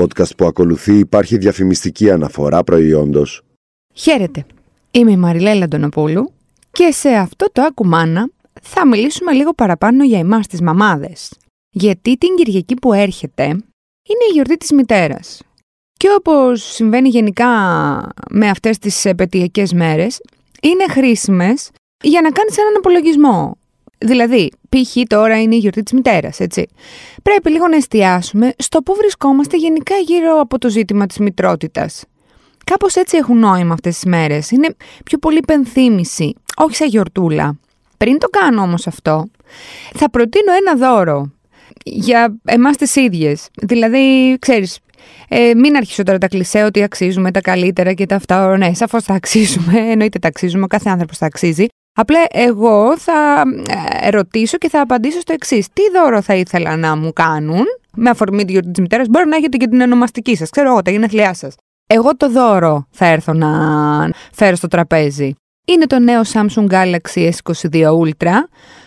Στο podcast που ακολουθεί υπάρχει διαφημιστική αναφορά προϊόντος. Χαίρετε. Είμαι η Μαριλέλα Αντωνοπούλου και σε αυτό το Ακουμάνα θα μιλήσουμε λίγο παραπάνω για εμάς τις μαμάδες. Γιατί την Κυριακή που έρχεται είναι η γιορτή της μητέρας. Και όπως συμβαίνει γενικά με αυτές τις επαιτειακές μέρες, είναι χρήσιμες για να κάνεις έναν απολογισμό. Δηλαδή, π.χ. τώρα είναι η γιορτή της μητέρας, έτσι. Πρέπει λίγο να εστιάσουμε στο πού βρισκόμαστε γενικά γύρω από το ζήτημα της μητρότητας. Κάπως έτσι έχουν νόημα αυτές τις μέρες. Είναι πιο πολύ πενθύμηση, όχι σαν γιορτούλα. Πριν το κάνω όμως αυτό, θα προτείνω ένα δώρο για εμάς τις ίδιες. Δηλαδή, ξέρεις, ε, μην αρχίσω τώρα τα κλισέ ότι αξίζουμε τα καλύτερα και τα αυτά. Ναι, σαφώς τα αξίζουμε. Εννοείται τα αξίζουμε. Ο κάθε άνθρωπος τα αξίζει. Απλά εγώ θα ε, ρωτήσω και θα απαντήσω στο εξής. Τι δώρο θα ήθελα να μου κάνουν με αφορμή τη γιορτή της μητέρας; Μπορεί να έχετε και την ονομαστική σας. Ξέρω εγώ, τα γενέθλιά σας. Εγώ το δώρο θα έρθω να φέρω στο τραπέζι. Είναι το νέο Samsung Galaxy S22 Ultra,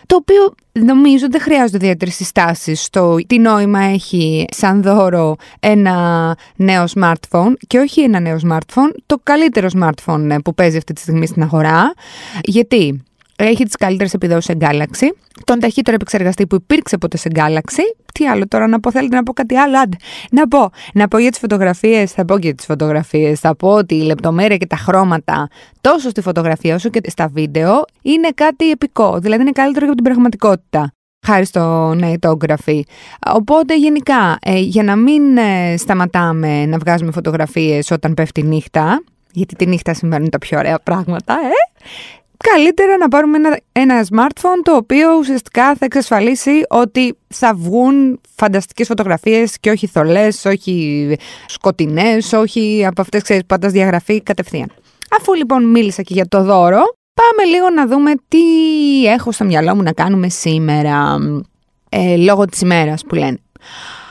το οποίο νομίζω δεν χρειάζονται ιδιαίτερες συστάσεις στο τι νόημα έχει σαν δώρο ένα νέο smartphone και όχι ένα νέο smartphone, το καλύτερο smartphone που παίζει αυτή τη στιγμή στην αγορά. Γιατί; Έχει τις καλύτερες επιδόσεις σε Galaxy, τον ταχύτερο επεξεργαστή που υπήρξε ποτέ σε Galaxy. Τι άλλο τώρα να πω, θέλετε να πω κάτι άλλο, άντε. Να πω, να πω για τις φωτογραφίες, θα πω και για τις φωτογραφίες, θα πω ότι η λεπτομέρεια και τα χρώματα τόσο στη φωτογραφία όσο και στα βίντεο είναι κάτι επικό, δηλαδή είναι καλύτερο για την πραγματικότητα χάρη στο νεϊτόγραφη. Οπότε γενικά, ε, για να μην ε, σταματάμε να βγάζουμε φωτογραφίες όταν πέφτει νύχτα, γιατί τη νύχτα συμβαίνουν τα πιο ωραία πράγματα, ε, καλύτερα να πάρουμε ένα, ένα smartphone το οποίο ουσιαστικά θα εξασφαλίσει ότι θα βγουν φανταστικές φωτογραφίες και όχι θολές, όχι σκοτεινές, όχι από αυτές ξέρεις πάντα διαγραφή κατευθείαν. Αφού λοιπόν μίλησα και για το δώρο, πάμε λίγο να δούμε τι έχω στο μυαλό μου να κάνουμε σήμερα, ε, λόγω της ημέρας που λένε.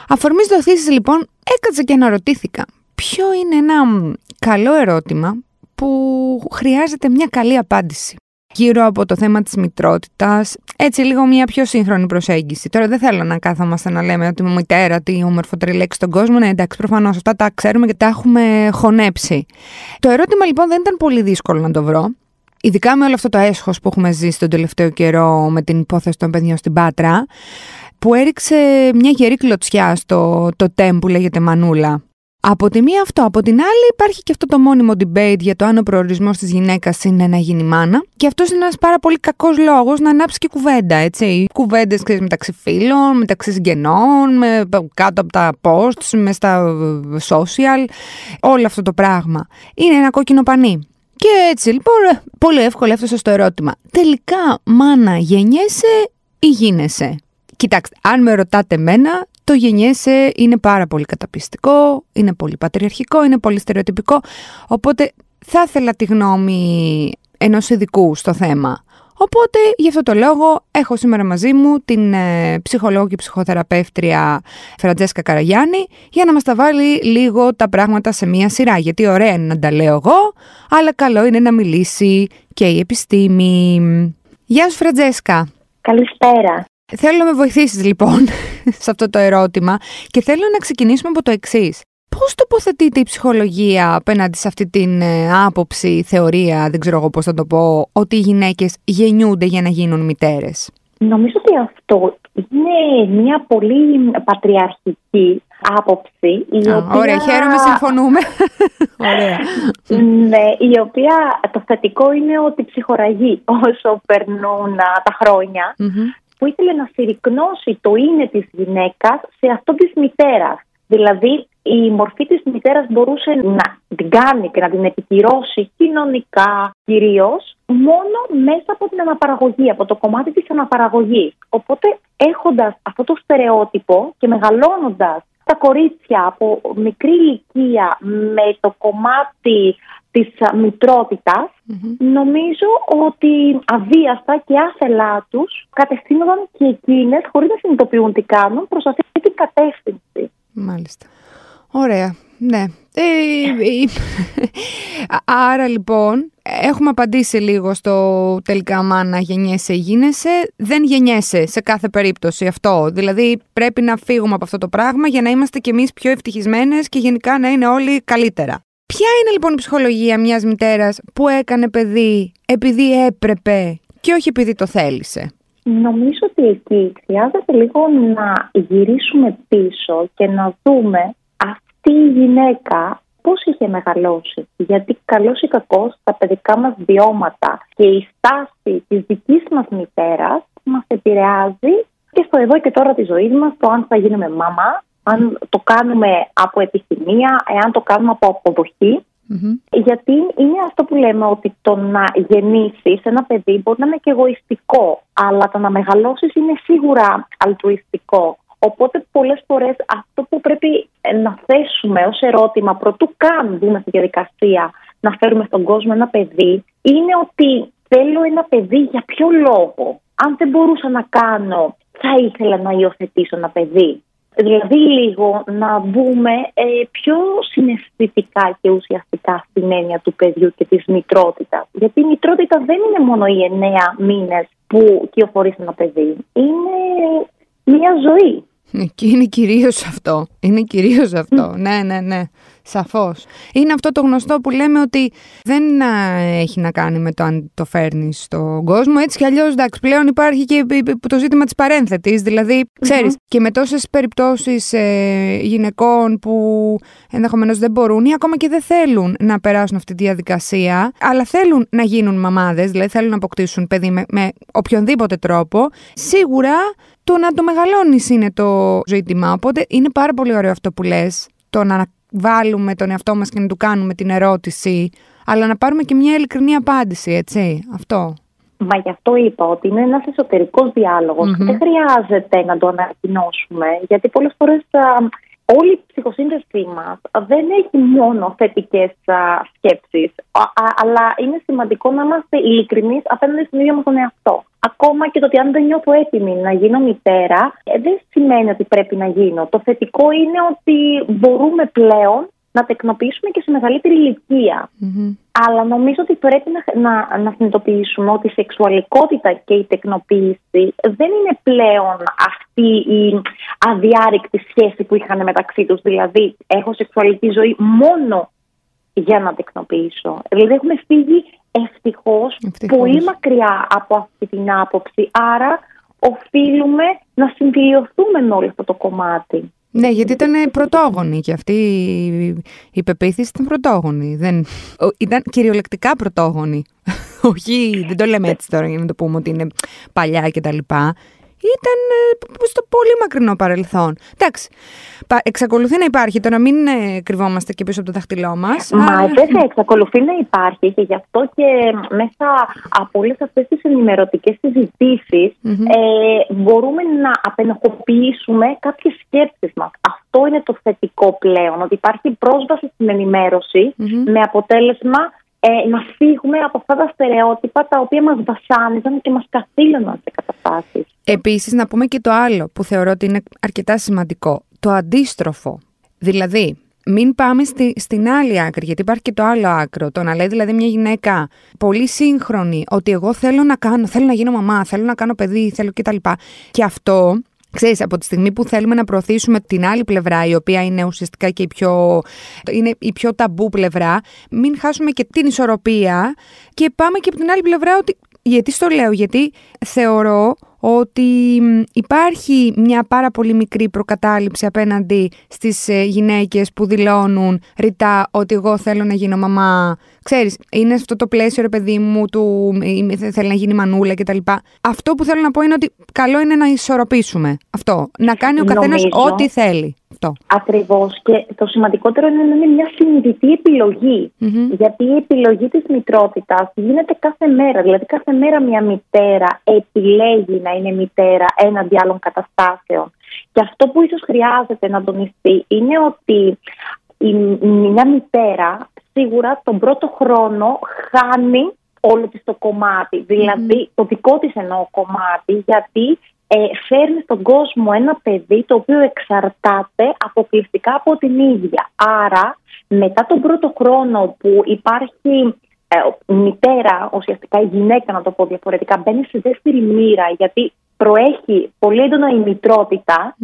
Αφορμής δοθήσεις λοιπόν, έκατσα και αναρωτήθηκα ποιο είναι ένα καλό ερώτημα που χρειάζεται μια καλή απάντηση γύρω από το θέμα της μητρότητας, έτσι λίγο μια πιο σύγχρονη προσέγγιση. Τώρα δεν θέλω να κάθομαστε να λέμε ότι η μητέρα, τι όμορφο λέξη στον κόσμο, ναι εντάξει προφανώς αυτά τα ξέρουμε και τα έχουμε χωνέψει. Το ερώτημα λοιπόν δεν ήταν πολύ δύσκολο να το βρω. Ειδικά με όλο αυτό το έσχος που έχουμε ζήσει τον τελευταίο καιρό με την υπόθεση των παιδιών στην Πάτρα, που έριξε μια γερή κλωτσιά στο το τέμ που λέγεται Μανούλα. Από τη μία αυτό, από την άλλη υπάρχει και αυτό το μόνιμο debate για το αν ο προορισμός της γυναίκας είναι να γίνει μάνα. Και αυτός είναι ένας πάρα πολύ κακός λόγος να ανάψει και κουβέντα, έτσι. Κουβέντες μεταξύ φίλων, μεταξύ συγγενών, με, κάτω από τα posts, μες στα social. Όλο αυτό το πράγμα. Είναι ένα κόκκινο πανί. Και έτσι λοιπόν, πολύ εύκολο έφτασα στο ερώτημα. Τελικά, μάνα, γεννιέσαι ή γίνεσαι; Κοιτάξτε, αν με ρωτάτε εμένα, το γεννιέσαι είναι πάρα πολύ καταπιστικό, είναι πολύ πατριαρχικό, είναι πολύ στερεοτυπικό, οπότε θα ήθελα τη γνώμη ενός ειδικού στο θέμα. Οπότε, γι' αυτό το λόγο, έχω σήμερα μαζί μου την ε, ψυχολόγο και ψυχοθεραπεύτρια Φραντζέσκα Καραγιάννη για να μας τα βάλει λίγο τα πράγματα σε μία σειρά. Γιατί ωραία είναι να τα λέω εγώ, αλλά καλό είναι να μιλήσει και η επιστήμη. Γεια σου Φραντζέσκα. Καλησπέρα. Θέλω να με βοηθήσεις λοιπόν σε αυτό το ερώτημα και θέλω να ξεκινήσουμε από το εξής. Πώς τοποθετείται η ψυχολογία απέναντι σε αυτή την ε, άποψη, θεωρία, δεν ξέρω εγώ πώς θα το πω, ότι οι γυναίκες γεννιούνται για να γίνουν μητέρες; Νομίζω ότι αυτό είναι μια πολύ πατριαρχική άποψη. Η Α, οποία... Ωραία, χαίρομαι, συμφωνούμε. ωραία. Ναι, η οποία το θετικό είναι ότι ψυχοραγεί όσο περνούν τα χρόνια που ήθελε να συρρυκνώσει το είναι της γυναίκας σε αυτό της μητέρας. Δηλαδή η μορφή της μητέρας μπορούσε να την κάνει και να την επικυρώσει κοινωνικά κυρίως μόνο μέσα από την αναπαραγωγή, από το κομμάτι της αναπαραγωγής. Οπότε έχοντας αυτό το στερεότυπο και μεγαλώνοντας τα κορίτσια από μικρή ηλικία με το κομμάτι της μητροτητας νομίζω ότι αβίαστα και άθελά τους κατευθύνονταν και εκείνες χωρίς να συνειδητοποιούν τι κάνουν προς αυτή την κατεύθυνση. Μάλιστα. Ωραία. Ναι. Ε, άρα λοιπόν έχουμε απαντήσει λίγο στο τελικά μάνα γεννιέσαι ή γίνεσαι. Δεν γεννιέσαι σε κάθε περίπτωση αυτό. Δηλαδή πρέπει να φύγουμε από αυτό το πράγμα για να είμαστε κι εμείς πιο ευτυχισμένες και γενικά να είναι όλοι καλύτερα. Ποια είναι λοιπόν η ψυχολογία μιας μητέρας που έκανε παιδί επειδή έπρεπε και όχι επειδή το θέλησε; Νομίζω ότι εκεί χρειάζεται λίγο να γυρίσουμε πίσω και να δούμε αυτή η γυναίκα πώς είχε μεγαλώσει. Γιατί καλώς ή κακώς τα παιδικά μας βιώματα και η στάση της δικής μας μητέρας μας επηρεάζει και στο εδώ και τώρα της ζωής μας το αν θα γίνουμε μάμα, αν το κάνουμε από επιθυμία, εάν το κάνουμε από αποδοχή. Γιατί είναι αυτό που λέμε ότι το να γεννήσεις ένα παιδί μπορεί να είναι και εγωιστικό, αλλά το να μεγαλώσεις είναι σίγουρα αλτρουιστικό. Οπότε πολλές φορές αυτό που πρέπει να θέσουμε ως ερώτημα πρωτού καν δούμε στη διαδικασία να φέρουμε στον κόσμο ένα παιδί είναι ότι θέλω ένα παιδί για ποιο λόγο. Αν δεν μπορούσα να κάνω θα ήθελα να υιοθετήσω ένα παιδί. Δηλαδή λίγο να μπούμε ε, πιο συναισθητικά και ουσιαστικά στην έννοια του παιδιού και της μητρότητας. Γιατί η μητρότητα δεν είναι μόνο οι εννέα μήνες που κυοφορείς ένα παιδί. Είναι μια ζωή. Και είναι κυρίως αυτό. Είναι κυρίως αυτό. ναι, ναι, ναι. Σαφώς. Είναι αυτό το γνωστό που λέμε ότι δεν έχει να κάνει με το αν το φέρνεις στον κόσμο. Έτσι κι αλλιώς, εντάξει, πλέον υπάρχει και το ζήτημα της παρένθετης. Δηλαδή, και με τόσες περιπτώσεις ε, γυναικών που ενδεχομένως δεν μπορούν ή ακόμα και δεν θέλουν να περάσουν αυτή τη διαδικασία, αλλά θέλουν να γίνουν μαμάδες, δηλαδή θέλουν να αποκτήσουν παιδί με, με οποιονδήποτε τρόπο, σίγουρα το να το μεγαλώνεις είναι το ζήτημα. Οπότε είναι πάρα πολύ ωραίο αυτό που λες, το να βάλουμε τον εαυτό μας και να του κάνουμε την ερώτηση, αλλά να πάρουμε και μια ειλικρινή απάντηση, έτσι, αυτό. Μα γι' αυτό είπα ότι είναι ένας εσωτερικός Δεν χρειάζεται να το ανακοινώσουμε, γιατί πολλές φορές όλη η ψυχοσύνδεσή μας δεν έχει μόνο θετικές σκέψεις, αλλά είναι σημαντικό να είμαστε ειλικρινείς απέναντι στην ίδια μας τον εαυτό. Ακόμα και το ότι αν δεν νιώθω έτοιμη να γίνω μητέρα, ε, δεν σημαίνει ότι πρέπει να γίνω. Το θετικό είναι ότι μπορούμε πλέον να τεκνοποιήσουμε και σε μεγαλύτερη Αλλά νομίζω ότι πρέπει να, να, να συνειδητοποιήσουμε ότι η σεξουαλικότητα και η τεκνοποίηση δεν είναι πλέον αυτή η αδιάρρηκτη σχέση που είχαν μεταξύ τους. Δηλαδή, έχω σεξουαλική ζωή μόνο για να τεκνοποιήσω. Δηλαδή, έχουμε φύγει ευτυχώς πολύ μακριά από αυτή την άποψη. Άρα, οφείλουμε να συμφιλειωθούμε με όλο αυτό το κομμάτι. Ναι, γιατί ήταν πρωτόγονη και αυτή η πεποίθηση ήταν πρωτόγονη. Δεν... Ήταν κυριολεκτικά πρωτόγονη. Όχι, δεν το λέμε έτσι τώρα για να το πούμε ότι είναι παλιά κτλ ήταν ε, στο πολύ μακρινό παρελθόν. Εντάξει, εξακολουθεί να υπάρχει, το να μην ε, κρυβόμαστε και πίσω από το δάχτυλό μας. Μα βέβαια εξακολουθεί να υπάρχει και γι' αυτό και μέσα από όλες αυτές τις ενημερωτικές ε, μπορούμε να απενοχοποιήσουμε κάποιες σκέψεις μας. Αυτό είναι το θετικό πλέον, ότι υπάρχει πρόσβαση στην ενημέρωση με αποτέλεσμα ε, να φύγουμε από αυτά τα στερεότυπα τα οποία μας βασάνιζαν και μας καθήλωναν σε καταστάσεις. Επίσης να πούμε και το άλλο που θεωρώ ότι είναι αρκετά σημαντικό. Το αντίστροφο. Δηλαδή, μην πάμε στη, στην άλλη άκρη, γιατί υπάρχει και το άλλο άκρο. Το να λέει δηλαδή μια γυναίκα πολύ σύγχρονη ότι εγώ θέλω να κάνω, θέλω να γίνω μαμά, θέλω να κάνω παιδί, θέλω κτλ. Και αυτό Ξέρεις, από τη στιγμή που θέλουμε να προωθήσουμε την άλλη πλευρά, η οποία είναι ουσιαστικά και η πιο, είναι η πιο ταμπού πλευρά, μην χάσουμε και την ισορροπία και πάμε και από την άλλη πλευρά ότι... Γιατί στο λέω, γιατί θεωρώ ότι υπάρχει μια πάρα πολύ μικρή προκατάληψη απέναντι στις ε, γυναίκες που δηλώνουν ρητά ότι εγώ θέλω να γίνω μαμά. Ξέρεις, είναι αυτό το πλαίσιο ρε παιδί μου του θέλει να γίνει μανούλα κτλ. Αυτό που θέλω να πω είναι ότι καλό είναι να ισορροπήσουμε αυτό. Να κάνει ο καθένας ό,τι θέλει. Ακριβώς. Και το σημαντικότερο είναι να είναι μια συνειδητή Γιατί η επιλογή της μητρότητας γίνεται κάθε μέρα. Δηλαδή, κάθε μέρα μια μητέρα επιλέγει να είναι μητέρα έναντι άλλων καταστάσεων. Και αυτό που ίσως χρειάζεται να τονιστεί είναι ότι η, μια μητέρα σίγουρα τον πρώτο χρόνο χάνει όλο της το κομμάτι. Δηλαδή, το δικό της εννοώ κομμάτι, γιατί ε, φέρνει στον κόσμο ένα παιδί το οποίο εξαρτάται αποκλειστικά από την ίδια. Άρα, μετά τον πρώτο χρόνο που υπάρχει ε, μητέρα, ουσιαστικά η γυναίκα, να το πω διαφορετικά, μπαίνει σε δεύτερη μοίρα, γιατί προέχει πολύ έντονα η μητροτητα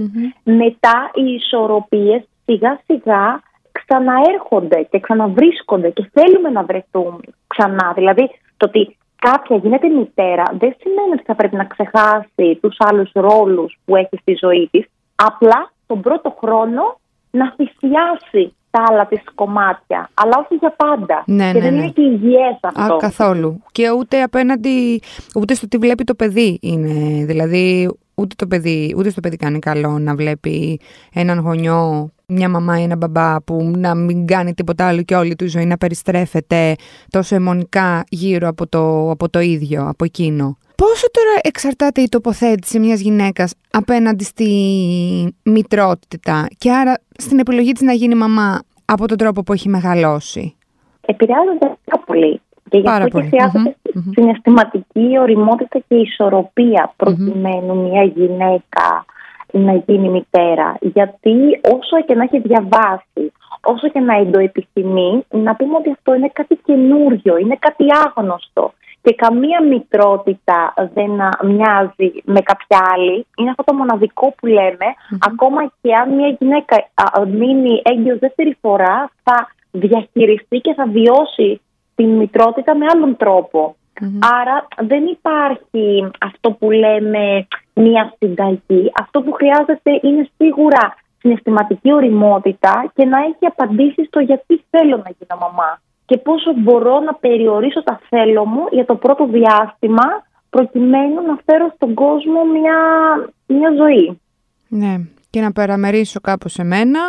μετά οι ισορροπίες σιγά σιγά ξαναέρχονται και ξαναβρίσκονται και θέλουμε να βρεθούν ξανά. Δηλαδή, το ότι κάποια γίνεται μητέρα δεν σημαίνει ότι θα πρέπει να ξεχάσει τους άλλους ρόλους που έχει στη ζωή της. Απλά τον πρώτο χρόνο να θυσιάσει τα άλλα της κομμάτια, αλλά όχι για πάντα. Ναι, και ναι, δεν ναι. είναι και υγιές αυτό. Α, καθόλου. Και ούτε απέναντι, ούτε στο τι βλέπει το παιδί είναι. Δηλαδή, ούτε, το παιδί, ούτε στο παιδί κάνει καλό να βλέπει έναν γονιό, μια μαμά ή ένα μπαμπά που να μην κάνει τίποτα άλλο και όλη του η ζωή να περιστρέφεται τόσο αιμονικά γύρω από το, από το ίδιο, από εκείνο. Πόσο τώρα εξαρτάται η τοποθέτηση μιας γυναίκας απέναντι στη μητρότητα και άρα στην επιλογή της να γίνει μαμά από τον τρόπο που έχει μεγαλώσει; Επηρεάζονται πάρα πολύ. Και γι' αυτό και χρειάζεται mm-hmm. συναισθηματική οριμότητα και ισορροπία προκειμένου μια γυναίκα να γίνει μητέρα. Γιατί όσο και να έχει διαβάσει, όσο και να εντοεπιθυμεί, να πούμε ότι αυτό είναι κάτι καινούριο, είναι κάτι άγνωστο και καμία μητρότητα δεν μοιάζει με κάποια άλλη. Είναι αυτό το μοναδικό που λέμε. Ακόμα και αν μια γυναίκα μείνει έγκυος δεύτερη φορά, θα διαχειριστεί και θα βιώσει την μητρότητα με άλλον Άρα δεν υπάρχει αυτό που λέμε μία συνταγή. Αυτό που χρειάζεται είναι σίγουρα συναισθηματική οριμότητα και να έχει απαντήσει στο γιατί θέλω να γίνω μαμά και πόσο μπορώ να περιορίσω τα θέλω μου για το πρώτο διάστημα προκειμένου να φέρω στον κόσμο μια, μια ζωή. Ναι, και να παραμερίσω κάπως εμένα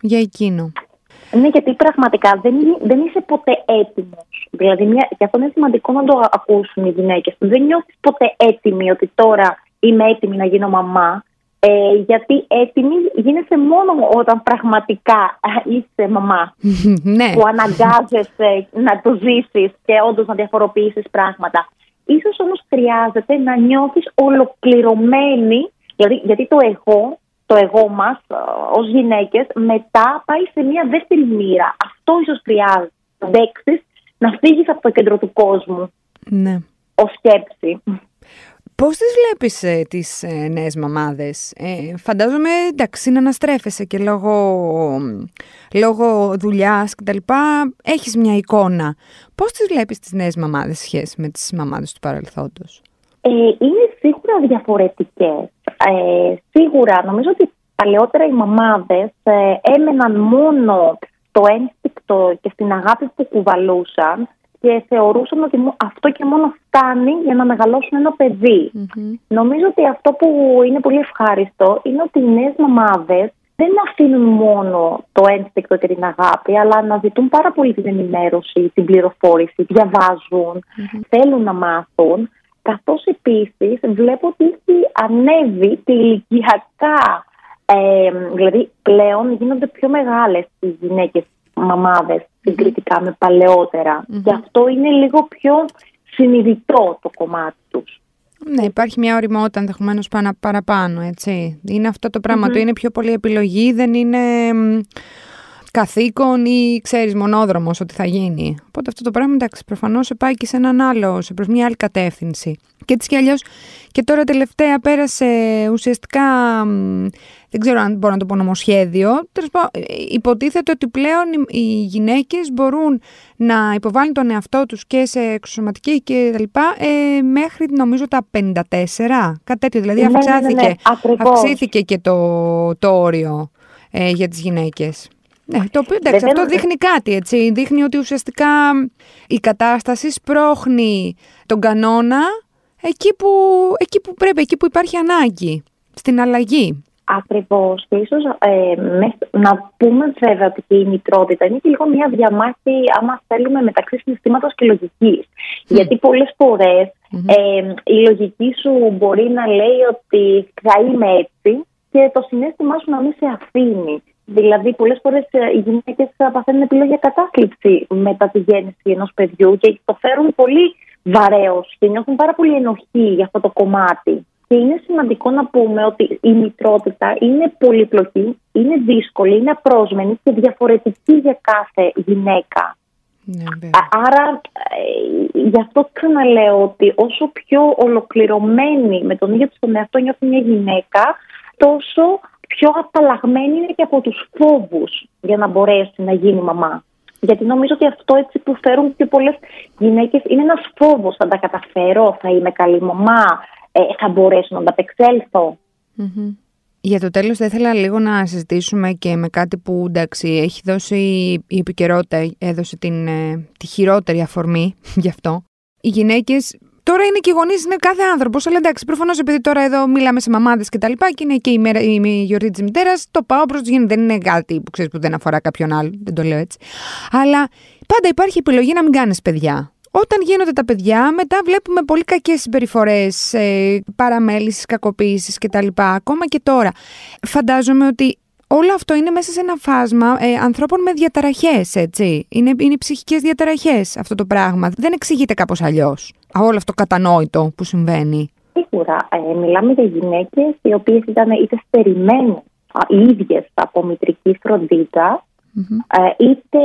για εκείνο. Ναι, γιατί πραγματικά δεν, δεν είσαι ποτέ έτοιμος. Δηλαδή, μια, και αυτό είναι σημαντικό να το ακούσουν οι γυναίκες. Δεν νιώθεις ποτέ έτοιμη ότι τώρα είμαι έτοιμη να γίνω μαμά. Ε, γιατί έτοιμη γίνεσαι μόνο όταν πραγματικά είσαι μαμά. ναι. Που αναγκάζεσαι να το ζήσεις και όντως να διαφοροποιήσεις πράγματα. Ίσως όμως χρειάζεται να νιώθεις ολοκληρωμένη, δηλαδή, γιατί το εγώ, το εγώ μας ε, ως γυναίκες μετά πάει σε μια δεύτερη μοίρα. Αυτό ίσως χρειάζεται να δέξεις να φύγεις από το κέντρο του κόσμου. Ναι. Ως σκέψη. Πώς τις βλέπεις ε, τις ε, νέες μαμάδες; Ε, φαντάζομαι εντάξει να αναστρέφεσαι και λόγω, λόγω δουλειάς και τα λοιπά έχεις μια εικόνα. Πώς τις βλέπεις τις νέες μαμάδες σχέση με τις μαμάδες του παρελθόντος; Ε, είναι σίγουρα διαφορετικές. Ε, σίγουρα νομίζω ότι παλαιότερα οι μαμάδες ε, έμεναν μόνο το ένστικτο και στην αγάπη που κουβαλούσαν και θεωρούσαν ότι αυτό και μόνο φτάνει για να μεγαλώσουν ένα Νομίζω ότι αυτό που είναι πολύ ευχάριστο είναι ότι οι νέες μαμάδες δεν αφήνουν μόνο το ένστικτο και την αγάπη, αλλά να ζητούν πάρα πολύ την ενημέρωση, την πληροφόρηση, διαβάζουν, θέλουν να μάθουν. Καθώς επίσης βλέπω ότι έχει ανέβει τη ηλικιακά, ε, δηλαδή πλέον γίνονται πιο μεγάλες οι γυναίκες μαμάδες συγκριτικά με παλαιότερα. Και αυτό είναι λίγο πιο συνειδητό το κομμάτι τους. Ναι, υπάρχει μια οριμότητα ενδεχομένως παραπάνω, έτσι. Είναι αυτό το πράγμα, το είναι πιο πολύ επιλογή, δεν είναι καθήκον ή ξέρεις μονόδρομος ότι θα γίνει. Οπότε αυτό το πράγμα εντάξει προφανώς σε πάει και σε έναν άλλο, σε προς μια άλλη κατεύθυνση. Και έτσι κι αλλιώς και τώρα τελευταία πέρασε ουσιαστικά, δεν ξέρω αν μπορώ να το πω νομοσχέδιο, υποτίθεται ότι πλέον οι γυναίκες μπορούν να υποβάλουν τον εαυτό τους και σε εξωσωματική και τα λοιπά ε, μέχρι νομίζω τα 54, κάτι τέτοιο, δηλαδή ναι, ναι, ναι, αυξήθηκε και το, το όριο ε, για τις γυναίκες. Ναι, το οποίο εντάξει, αυτό δείχνει κάτι, έτσι. Δείχνει ότι ουσιαστικά η κατάσταση σπρώχνει τον κανόνα εκεί που, εκεί που πρέπει, εκεί που υπάρχει ανάγκη, στην αλλαγή. Ακριβώς. Και ίσω ε, να πούμε βέβαια ότι και η μητρότητα είναι και λίγο μια διαμάχη, άμα θέλουμε, μεταξύ συναισθήματος και λογικής. Γιατί πολλές ε, η λογική σου μπορεί να λέει ότι θα είμαι έτσι και το συνέστημά σου να μην σε αφήνει. Δηλαδή, πολλές φορές ε, οι γυναίκες παθαίνουν επιλογή για κατάθλιψη μετά τη γέννηση ενός παιδιού και το φέρουν πολύ βαρέως και νιώθουν πάρα πολύ ενοχή για αυτό το κομμάτι. Και είναι σημαντικό να πούμε ότι η μητρότητα είναι πολυπλοκή, είναι δύσκολη, είναι απρόσμενη και διαφορετική για κάθε γυναίκα. Ναι, άρα ε, γι' αυτό ξαναλέω ότι όσο πιο ολοκληρωμένη με τον ίδιο τον εαυτό νιώθει μια γυναίκα, τόσο πιο απαλλαγμένη είναι και από τους φόβους για να μπορέσει να γίνει μαμά. Γιατί νομίζω ότι αυτό έτσι που φέρουν και πολλές γυναίκες είναι ένας φόβος. Θα τα καταφέρω, θα είμαι καλή μαμά, ε, θα μπορέσω να ανταπεξέλθω. Για το τέλος θα ήθελα λίγο να συζητήσουμε και με κάτι που εντάξει έχει δώσει η επικαιρότητα, έδωσε την, ε, τη χειρότερη αφορμή γι' αυτό. Οι γυναίκες Τώρα είναι και οι γονείς, είναι κάθε άνθρωπος. Αλλά εντάξει, προφανώς επειδή τώρα εδώ μιλάμε σε μαμάδες και τα λοιπά και είναι και η, μέρα, η γιορτή της μητέρας, το πάω προς το Δεν είναι κάτι που ξέρεις που δεν αφορά κάποιον άλλο. Δεν το λέω έτσι. Αλλά πάντα υπάρχει επιλογή να μην κάνεις παιδιά. Όταν γίνονται τα παιδιά, μετά βλέπουμε πολύ κακές συμπεριφορές, ε, παραμέλησης, κακοποίησης κτλ. Ακόμα και τώρα. Φαντάζομαι ότι όλο αυτό είναι μέσα σε ένα φάσμα ε, ανθρώπων με διαταραχές, έτσι. Είναι, είναι ψυχικές διαταραχές αυτό το πράγμα. Δεν εξηγείται κάπως αλλιώς. Όλο αυτό το που συμβαίνει. Σίγουρα. Ε, μιλάμε για γυναίκες οι οποίες ήταν είτε στερημένες οι ίδιες από μητρική φροντίδα, ε, είτε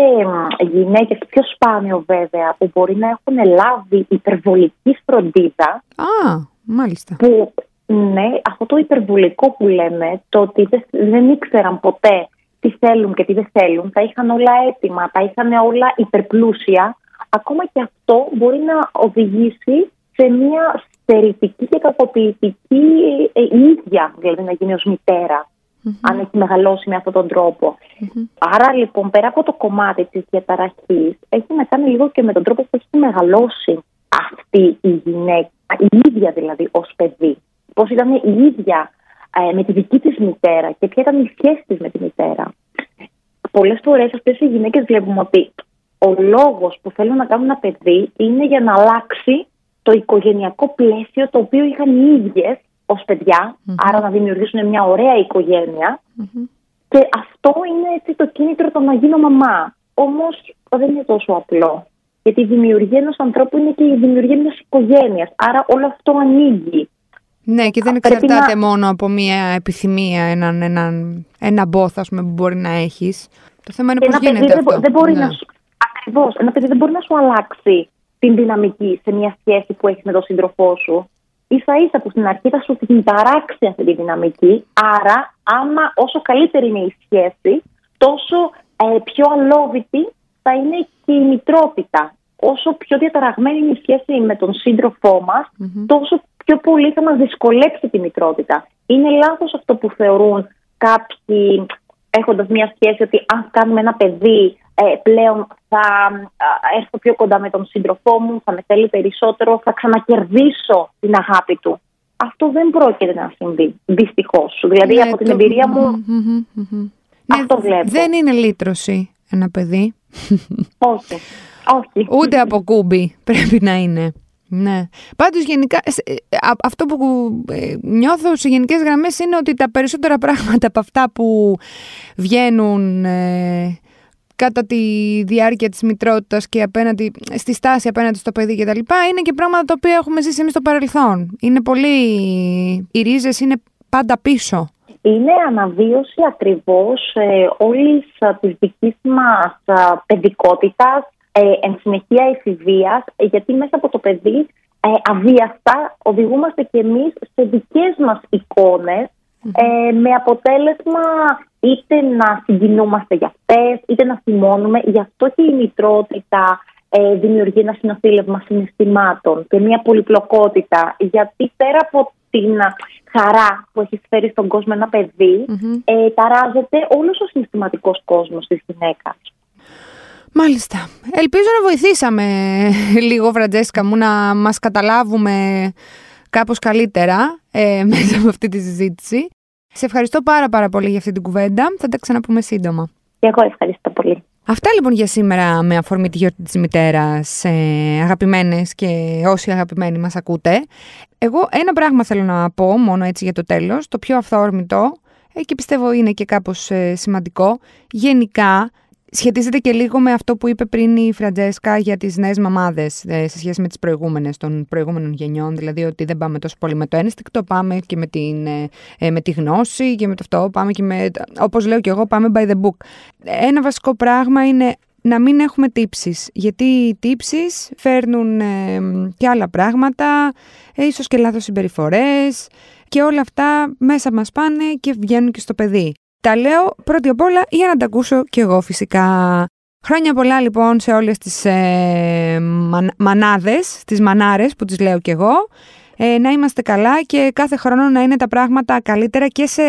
γυναίκες πιο σπάνιο βέβαια που μπορεί να έχουν λάβει υπερβολική φροντίδα. Α, μάλιστα. Που ναι, αυτό το υπερβολικό που λέμε, το ότι δεν ήξεραν ποτέ τι θέλουν και τι δεν θέλουν, τα είχαν όλα έτοιμα, τα είχαν όλα υπερπλούσια, ακόμα και αυτό μπορεί να οδηγήσει σε μια στερητική και κακοποιητική ε, ίδια, δηλαδή να γίνει ως μητερα αν έχει μεγαλώσει με αυτόν τον τροπο Άρα λοιπόν πέρα από το κομμάτι της διαταραχής έχει να κάνει λίγο και με τον τρόπο που έχει μεγαλώσει αυτή η γυναίκα, η ίδια δηλαδή ως παιδί. Πώς ήταν η ίδια ε, με τη δική της μητέρα και ποια ήταν η σχέση της με τη μητέρα. Πολλές φορές αυτές οι γυναίκες βλέπουμε ότι ο λόγος που θέλουν να κάνουν ένα παιδί είναι για να αλλάξει το οικογενειακό πλαίσιο το οποίο είχαν οι ίδιες ως παιδιά, άρα να δημιουργήσουν μια ωραία Και αυτό είναι έτσι το κίνητρο το να γίνω μαμά. Όμως δεν είναι τόσο απλό. Γιατί η δημιουργία ενός ανθρώπου είναι και η δημιουργία μιας οικογένειας. Άρα όλο αυτό ανοίγει. Ναι, και δεν εξαρτάται μόνο από μια επιθυμία, έναν, έναν, ένα μπόθ, ας πούμε, που μπορεί να έχεις. Το θέμα είναι πώς γίνεται δεν, αυτό. Δεν μπορεί ναι. να σου, ακριβώς, ένα παιδί δεν μπορεί να σου αλλάξει την δυναμική σε μια σχέση που έχεις με τον σύντροφό σου. Ίσα ίσα που στην αρχή θα σου την ταράξει αυτή τη δυναμική. Άρα, άμα όσο καλύτερη είναι η σχέση, τόσο ε, πιο αλόβητη θα είναι και η μητρότητα. Όσο πιο διαταραγμένη είναι η σχέση με τον σύντροφό μας, τόσο πιο πολύ θα μας δυσκολέψει τη μητρότητα. Είναι λάθος αυτό που θεωρούν κάποιοι έχοντας μια σχέση ότι αν κάνουμε ένα παιδί ε, πλέον θα έρθω πιο κοντά με τον σύντροφό μου, θα με θέλει περισσότερο, θα ξανακερδίσω την αγάπη του. Αυτό δεν πρόκειται να συμβεί, δυστυχώς. Δηλαδή, ναι, από την εμπειρία μου, αυτό βλέπω. Δεν είναι λύτρωση ένα παιδί. Όχι. Όχι. Ούτε από κούμπι πρέπει να είναι. Ναι. Πάντως, γενικά, ε, αυτό που ε, νιώθω σε γενικές γραμμές είναι ότι τα περισσότερα πράγματα από αυτά που βγαίνουν ε, κατά τη διάρκεια της μητρότητας και απέναντι, στη στάση απέναντι στο παιδί κτλ. είναι και πράγματα τα οποία έχουμε ζήσει εμείς στο παρελθόν. Είναι πολύ... Οι ρίζες είναι πάντα πίσω. Είναι αναβίωση ακριβώς ε, όλης της δικής μας παιδικότητας, ε, εν συνεχεία εφηβείας, γιατί μέσα από το παιδί ε, αβίαστα οδηγούμαστε κι εμείς σε δικές μας εικονες ε, με αποτέλεσμα είτε να συγκινούμαστε για αυτές, είτε να θυμώνουμε. Γι' αυτό και η μητρότητα ε, δημιουργεί ένα συνοθήλευμα συναισθημάτων και μια πολυπλοκότητα. Γιατί πέρα από την χαρά που έχει φέρει στον κόσμο ένα ε, ταράζεται όλος ο συναισθηματικός κόσμος της γυναίκας. Μάλιστα. Ελπίζω να βοηθήσαμε λίγο, Φραντζέσκα μου, να μας καταλάβουμε κάπως καλύτερα ε, μέσα από αυτή τη συζήτηση. Σε ευχαριστώ πάρα πάρα πολύ για αυτή την κουβέντα. Θα τα ξαναπούμε σύντομα. Και εγώ ευχαριστώ πολύ. Αυτά λοιπόν για σήμερα με αφορμή τη γιορτή της μητέρας, ε, αγαπημένες και όσοι αγαπημένοι μας ακούτε. Εγώ ένα πράγμα θέλω να πω μόνο έτσι για το τέλος, το πιο αυθόρμητο ε, και πιστεύω είναι και κάπως ε, σημαντικό. Γενικά σχετίζεται και λίγο με αυτό που είπε πριν η Φραντζέσκα για τις νέες μαμάδες ε, σε σχέση με τις προηγούμενες των προηγούμενων γενιών, δηλαδή ότι δεν πάμε τόσο πολύ με το ένστικτο, πάμε και με, την, ε, ε, με τη γνώση και με το αυτό, πάμε και με, όπως λέω και εγώ, πάμε by the book. Ένα βασικό πράγμα είναι να μην έχουμε τύψεις, γιατί οι τύψεις φέρνουν και άλλα πράγματα, ίσως και λάθος συμπεριφορές και όλα αυτά μέσα μας πάνε και βγαίνουν και στο παιδί. Τα λέω πρώτη απ' όλα για να τα ακούσω κι εγώ φυσικά. Χρόνια πολλά λοιπόν σε όλες τις ε, μανάδες, τις μανάρες που τις λέω κι εγώ. Ε, να είμαστε καλά και κάθε χρόνο να είναι τα πράγματα καλύτερα και σε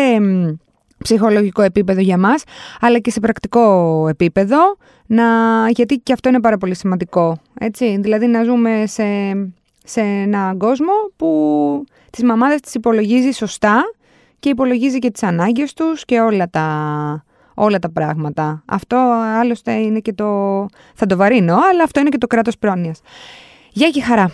ψυχολογικό επίπεδο για μας, αλλά και σε πρακτικό επίπεδο, να, γιατί και αυτό είναι πάρα πολύ σημαντικό. Έτσι; Δηλαδή να ζούμε σε, σε έναν κόσμο που τις μαμάδες τις υπολογίζει σωστά και υπολογίζει και τις ανάγκες τους και όλα τα, όλα τα πράγματα. Αυτό άλλωστε είναι και το... θα το βαρύνω, αλλά αυτό είναι και το κράτος πρόνοιας. Γεια και χαρά!